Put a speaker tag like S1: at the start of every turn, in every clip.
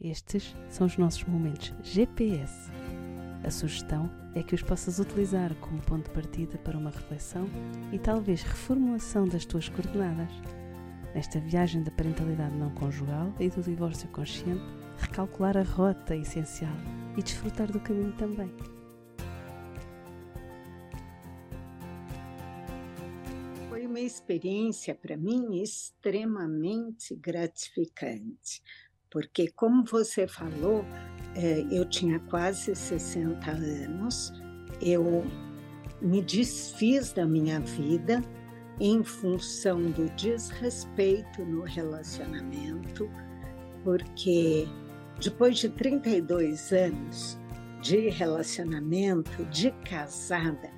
S1: Estes são os nossos momentos GPS. A sugestão é que os possas utilizar como ponto de partida para uma reflexão e talvez reformulação das tuas coordenadas. Nesta viagem da parentalidade não conjugal e do divórcio consciente, recalcular a rota é essencial e desfrutar do caminho também.
S2: Foi uma experiência para mim extremamente gratificante porque, como você falou, é, eu tinha quase 60 anos, eu me desfiz da minha vida em função do desrespeito no relacionamento, porque depois de 32 anos de relacionamento, de casada,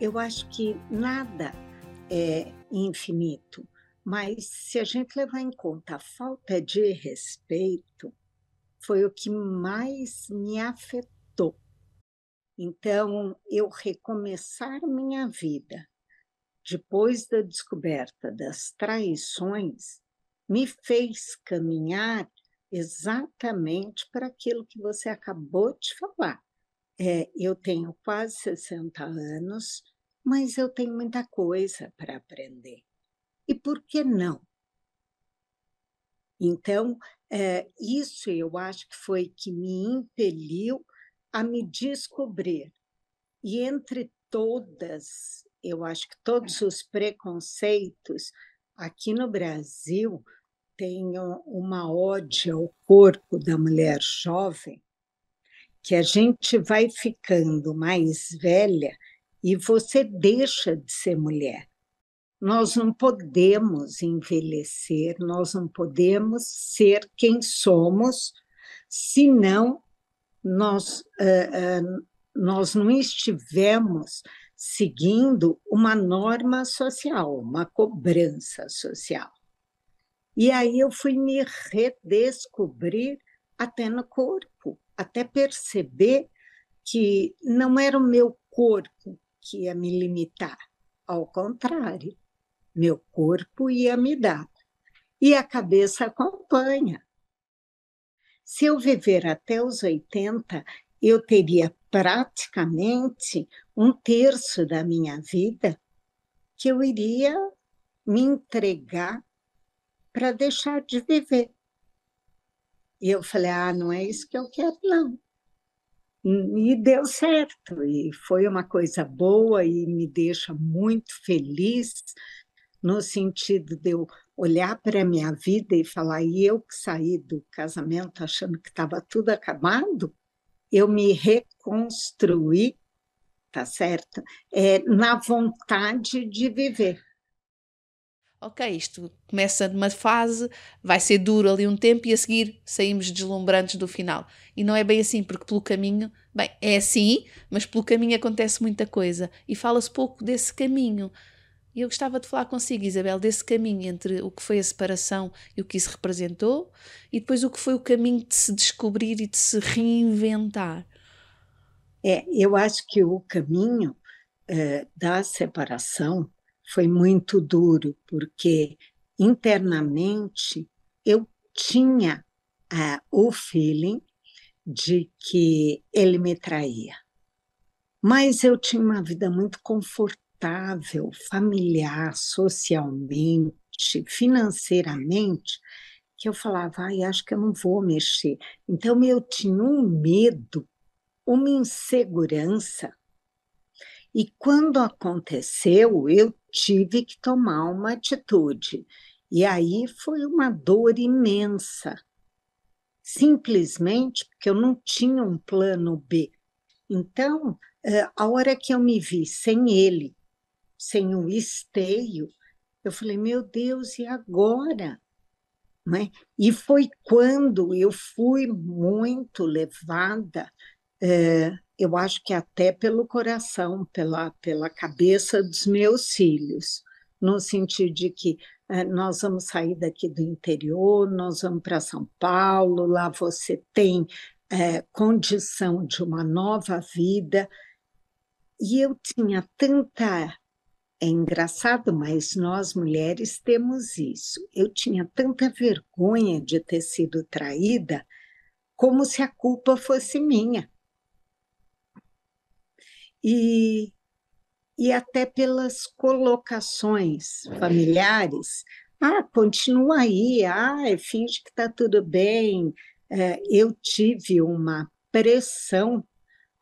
S2: eu acho que nada é infinito. Mas se a gente levar em conta a falta de respeito, foi o que mais me afetou. Então, eu recomeçar minha vida depois da descoberta das traições me fez caminhar exatamente para aquilo que você acabou de falar. É, eu tenho quase 60 anos, mas eu tenho muita coisa para aprender. E por que não? Então, é, isso eu acho que foi que me impeliu a me descobrir. E entre todas, eu acho que todos os preconceitos aqui no Brasil têm uma ode ao corpo da mulher jovem, que a gente vai ficando mais velha e você deixa de ser mulher. Nós não podemos envelhecer, nós não podemos ser quem somos, senão nós, uh, uh, nós não estivemos seguindo uma norma social, uma cobrança social. E aí eu fui me redescobrir até no corpo, até perceber que não era o meu corpo que ia me limitar, ao contrário, meu corpo ia me dar. E a cabeça acompanha. Se eu viver até os 80, eu teria praticamente um terço da minha vida que eu iria me entregar para deixar de viver. E eu falei: ah, não é isso que eu quero, não. E deu certo, e foi uma coisa boa e me deixa muito feliz no sentido de eu olhar para a minha vida e falar, e eu que saí do casamento achando que estava tudo acabado, eu me reconstruí, tá certo? É, na vontade de viver.
S3: Ok, isto começa numa fase, vai ser duro ali um tempo e a seguir saímos deslumbrantes do final. E não é bem assim, porque pelo caminho, bem, é assim, mas pelo caminho acontece muita coisa e fala-se pouco desse caminho. E eu gostava de falar consigo, Isabel, desse caminho entre o que foi a separação e o que isso representou, e depois o que foi o caminho de se descobrir e de se reinventar.
S2: É, eu acho que o caminho é, da separação foi muito duro, porque internamente eu tinha é, o feeling de que ele me traía. Mas eu tinha uma vida muito confortável estável, familiar, socialmente, financeiramente, que eu falava, ai, acho que eu não vou mexer. Então eu tinha um medo, uma insegurança. E quando aconteceu, eu tive que tomar uma atitude. E aí foi uma dor imensa, simplesmente porque eu não tinha um plano B. Então, eh, a hora que eu me vi sem ele, sem um esteio, eu falei, meu Deus, e agora? Né? E foi quando eu fui muito levada, é, eu acho que até pelo coração, pela, pela cabeça dos meus filhos, no sentido de que é, nós vamos sair daqui do interior, nós vamos para São Paulo, lá você tem é, condição de uma nova vida. E eu tinha tanta é engraçado, mas nós mulheres temos isso. Eu tinha tanta vergonha de ter sido traída, como se a culpa fosse minha. E, e até pelas colocações familiares, ah, continua aí, ah, finge que está tudo bem. É, eu tive uma pressão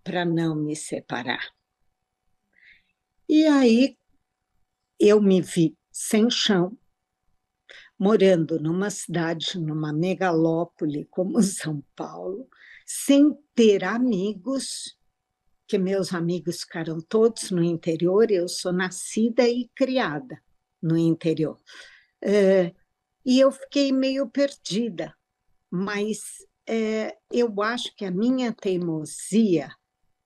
S2: para não me separar. E aí eu me vi sem chão, morando numa cidade, numa megalópole como São Paulo, sem ter amigos, que meus amigos ficaram todos no interior, eu sou nascida e criada no interior. É, e eu fiquei meio perdida, mas é, eu acho que a minha teimosia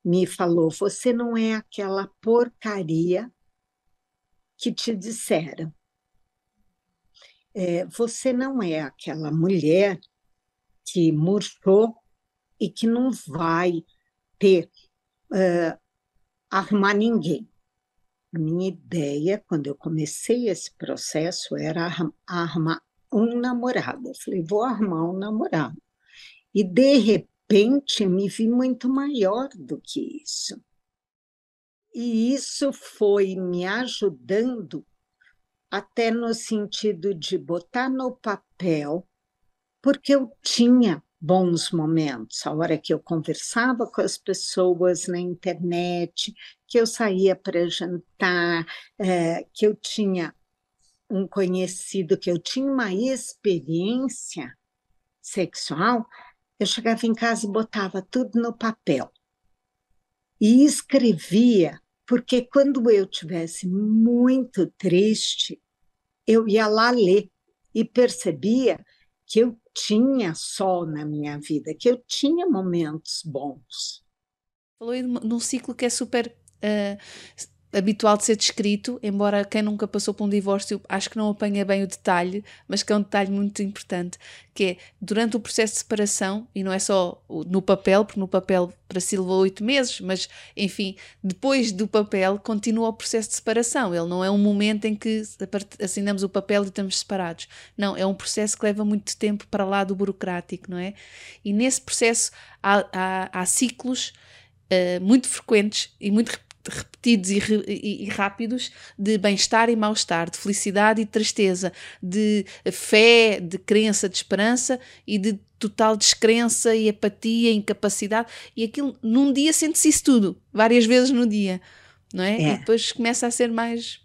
S2: me falou: você não é aquela porcaria que te disseram. É, você não é aquela mulher que murchou e que não vai ter uh, arrumar ninguém. A minha ideia, quando eu comecei esse processo, era arrumar um namorado. Eu falei, vou arrumar um namorado. E, de repente, me vi muito maior do que isso. E isso foi me ajudando até no sentido de botar no papel, porque eu tinha bons momentos, a hora que eu conversava com as pessoas na internet, que eu saía para jantar, é, que eu tinha um conhecido, que eu tinha uma experiência sexual, eu chegava em casa e botava tudo no papel. E escrevia porque quando eu tivesse muito triste, eu ia lá ler e percebia que eu tinha sol na minha vida, que eu tinha momentos bons.
S1: Falou aí num ciclo que é super uh, habitual de ser descrito, embora quem nunca passou por um divórcio acho que não apanha bem o detalhe, mas que é um detalhe muito importante, que é durante o processo de separação, e não é só no papel, porque no papel para si levou oito meses, mas enfim, depois do papel continua o processo de separação. Ele não é um momento em que assinamos o papel e estamos separados. Não, é um processo que leva muito tempo para lá do burocrático, não é? E nesse processo há, há, há ciclos uh, muito frequentes e muito repetidos e, e, e rápidos de bem-estar e mal-estar, de felicidade e tristeza, de fé, de crença, de esperança e de total descrença e apatia, incapacidade. E aquilo, num dia, sente-se isso tudo, várias vezes no dia, não é? é. E depois começa a ser mais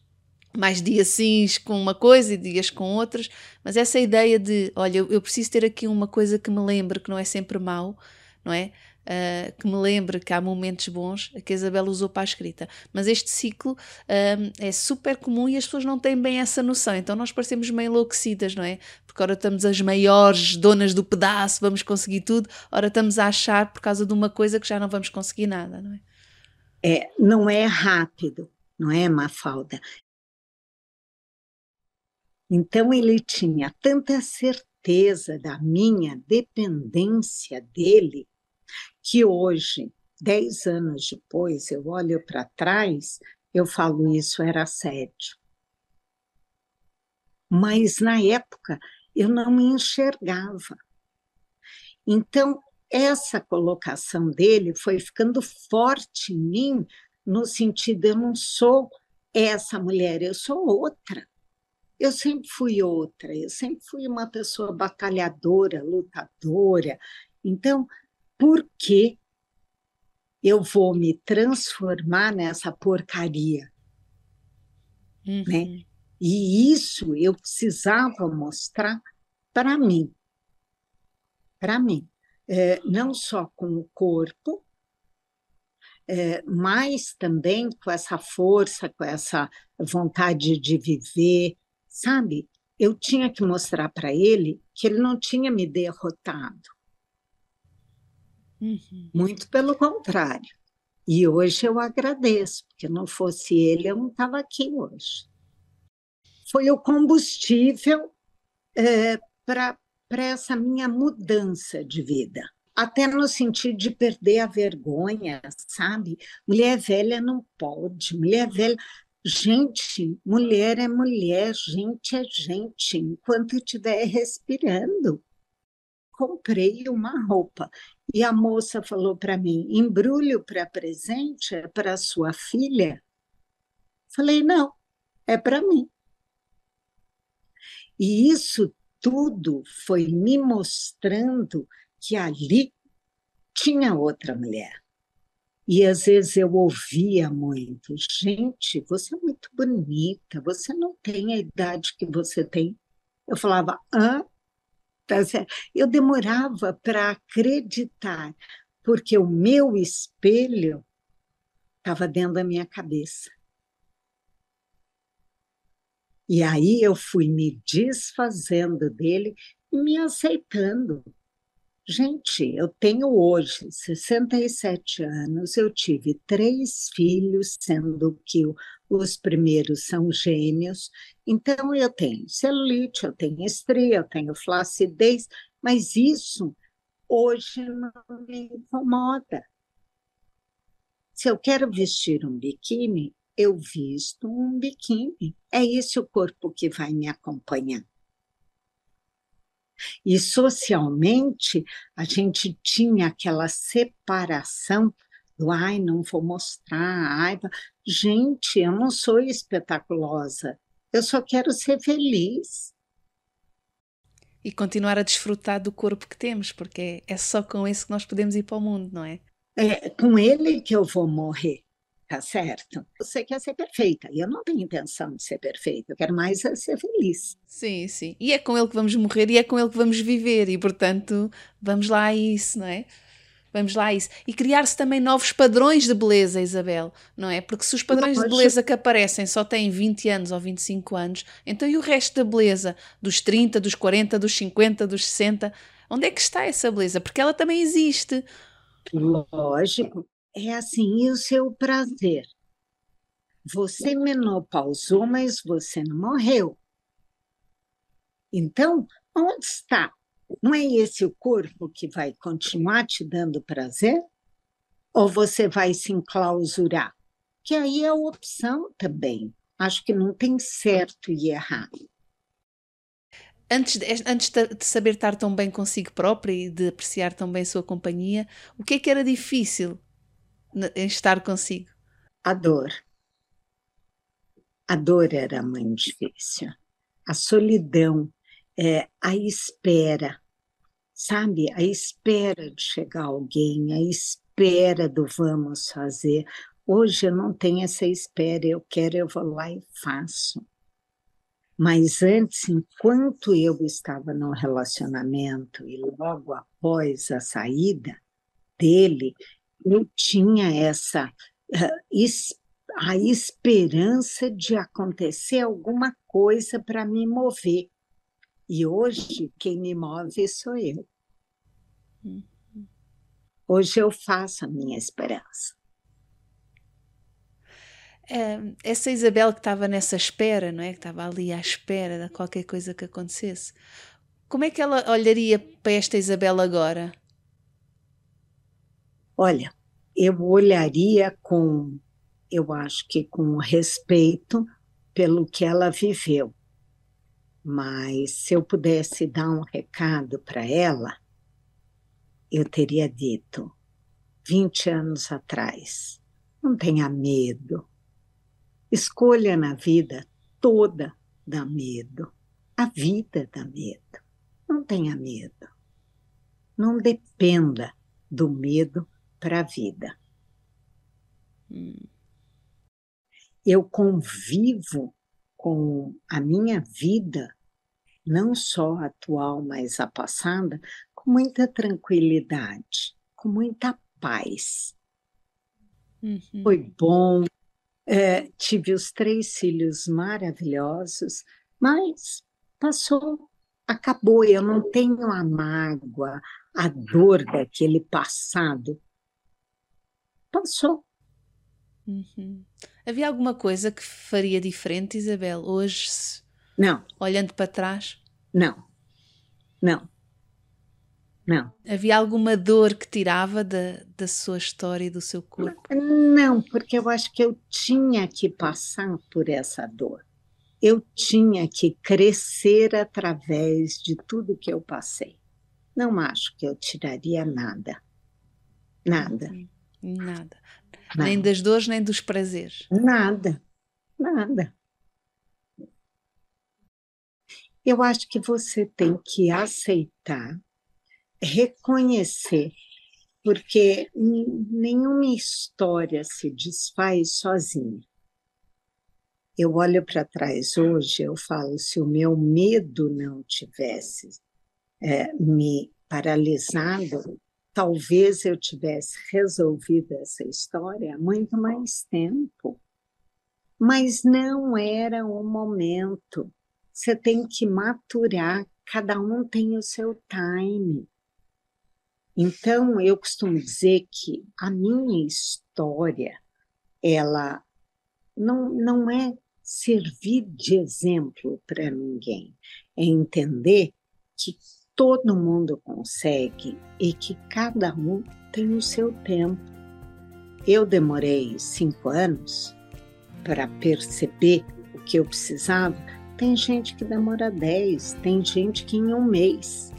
S1: mais dias sim com uma coisa e dias com outras, mas essa ideia de, olha, eu preciso ter aqui uma coisa que me lembre que não é sempre mau, não é? Uh, que me lembre que há momentos bons que a Isabela usou para a escrita. Mas este ciclo uh, é super comum e as pessoas não têm bem essa noção. Então nós parecemos meio enlouquecidas, não é? Porque ora estamos as maiores donas do pedaço, vamos conseguir tudo, ora estamos a achar por causa de uma coisa que já não vamos conseguir nada, não é?
S2: É, não é rápido, não é, Mafalda? Então ele tinha tanta certeza da minha dependência dele que hoje, dez anos depois, eu olho para trás, eu falo isso era assédio. Mas na época eu não me enxergava. Então, essa colocação dele foi ficando forte em mim, no sentido, eu não sou essa mulher, eu sou outra. Eu sempre fui outra, eu sempre fui uma pessoa batalhadora, lutadora. Então, por que eu vou me transformar nessa porcaria? Uhum. Né? E isso eu precisava mostrar para mim. Para mim. É, não só com o corpo, é, mas também com essa força, com essa vontade de viver, sabe? Eu tinha que mostrar para ele que ele não tinha me derrotado, Uhum. Muito pelo contrário. E hoje eu agradeço, porque não fosse ele, eu não estava aqui hoje. Foi o combustível é, para essa minha mudança de vida. Até no sentido de perder a vergonha, sabe? Mulher velha não pode, mulher velha. Gente, mulher é mulher, gente é gente, enquanto estiver respirando. comprei uma roupa. E a moça falou para mim: embrulho para presente é para sua filha? Falei: não, é para mim. E isso tudo foi me mostrando que ali tinha outra mulher. E às vezes eu ouvia muito: gente, você é muito bonita, você não tem a idade que você tem. Eu falava: hã? Tá certo? Eu demorava para acreditar, porque o meu espelho estava dentro da minha cabeça. E aí eu fui me desfazendo dele me aceitando. Gente, eu tenho hoje 67 anos, eu tive três filhos, sendo que os primeiros são gêmeos, então eu tenho celulite, eu tenho estria, eu tenho flacidez, mas isso hoje não me incomoda. Se eu quero vestir um biquíni, eu visto um biquíni. É esse o corpo que vai me acompanhar. E socialmente, a gente tinha aquela separação do ai, não vou mostrar, ai, gente, eu não sou espetaculosa, eu só quero ser feliz.
S3: E continuar a desfrutar do corpo que temos, porque é só com esse que nós podemos ir para o mundo, não é?
S2: É com ele que eu vou morrer tá certo? Você quer ser perfeita, e eu não tenho intenção de ser perfeita, eu quero mais é ser feliz.
S3: Sim, sim. E é com ele que vamos morrer e é com ele que vamos viver, e portanto, vamos lá a isso, não é? Vamos lá a isso. E criar-se também novos padrões de beleza, Isabel, não é? Porque se os padrões de beleza que aparecem só têm 20 anos ou 25 anos, então e o resto da beleza? Dos 30, dos 40, dos 50, dos 60? Onde é que está essa beleza? Porque ela também existe.
S2: Lógico, é assim, e o seu prazer? Você menopausou, mas você não morreu. Então, onde está? Não é esse o corpo que vai continuar te dando prazer? Ou você vai se enclausurar? Que aí é a opção também. Acho que não tem certo e errado.
S3: Antes, de, antes de saber estar tão bem consigo própria e de apreciar tão bem a sua companhia, o que é que era difícil em estar consigo?
S2: A dor. A dor era muito difícil. A solidão, é, a espera, sabe? A espera de chegar alguém, a espera do vamos fazer. Hoje eu não tenho essa espera, eu quero, eu vou lá e faço. Mas antes, enquanto eu estava no relacionamento e logo após a saída dele, eu tinha essa uh, a esperança de acontecer alguma coisa para me mover. E hoje quem me move sou eu. Uhum. Hoje eu faço a minha esperança.
S3: É, essa Isabel que estava nessa espera, não é? Que estava ali à espera de qualquer coisa que acontecesse. Como é que ela olharia para esta Isabel agora?
S2: Olha, eu olharia com, eu acho que com respeito pelo que ela viveu. Mas se eu pudesse dar um recado para ela, eu teria dito, 20 anos atrás, não tenha medo. Escolha na vida toda dá medo. A vida dá medo. Não tenha medo. Não dependa do medo para a vida. Hum. Eu convivo com a minha vida, não só atual, mas a passada, com muita tranquilidade, com muita paz. Uhum. Foi bom, é, tive os três filhos maravilhosos, mas passou, acabou. Eu não tenho a mágoa, a dor daquele passado passou.
S3: Uhum. Havia alguma coisa que faria diferente, Isabel, hoje?
S2: Não.
S3: Olhando para trás?
S2: Não. Não. Não.
S3: Havia alguma dor que tirava da, da sua história e do seu corpo?
S2: Não, porque eu acho que eu tinha que passar por essa dor. Eu tinha que crescer através de tudo que eu passei. Não acho que eu tiraria nada. Nada.
S3: Nada. nada. Nem das dores, nem dos prazeres.
S2: Nada. Nada. Eu acho que você tem que aceitar, reconhecer, porque nenhuma história se desfaz sozinha. Eu olho para trás hoje, eu falo, se o meu medo não tivesse é, me paralisado, talvez eu tivesse resolvido essa história há muito mais tempo. Mas não era o momento. Você tem que maturar, cada um tem o seu time. Então, eu costumo dizer que a minha história, ela não, não é servir de exemplo para ninguém, é entender que todo mundo consegue e que cada um tem o seu tempo. Eu demorei cinco anos para perceber o que eu precisava, tem gente que demora 10, tem gente que em um mês.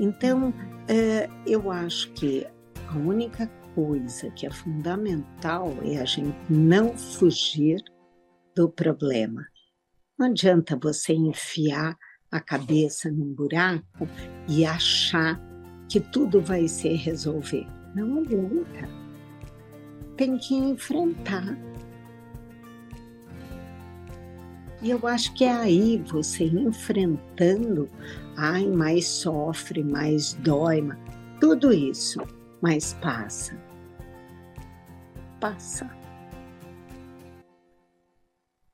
S2: Então, é, eu acho que a única coisa que é fundamental é a gente não fugir do problema. Não adianta você enfiar a cabeça num buraco e achar que tudo vai se resolver. Não adianta. Tem que enfrentar. E eu acho que é aí você enfrentando, ai, mais sofre, mais dói, tudo isso, mas passa. Passa.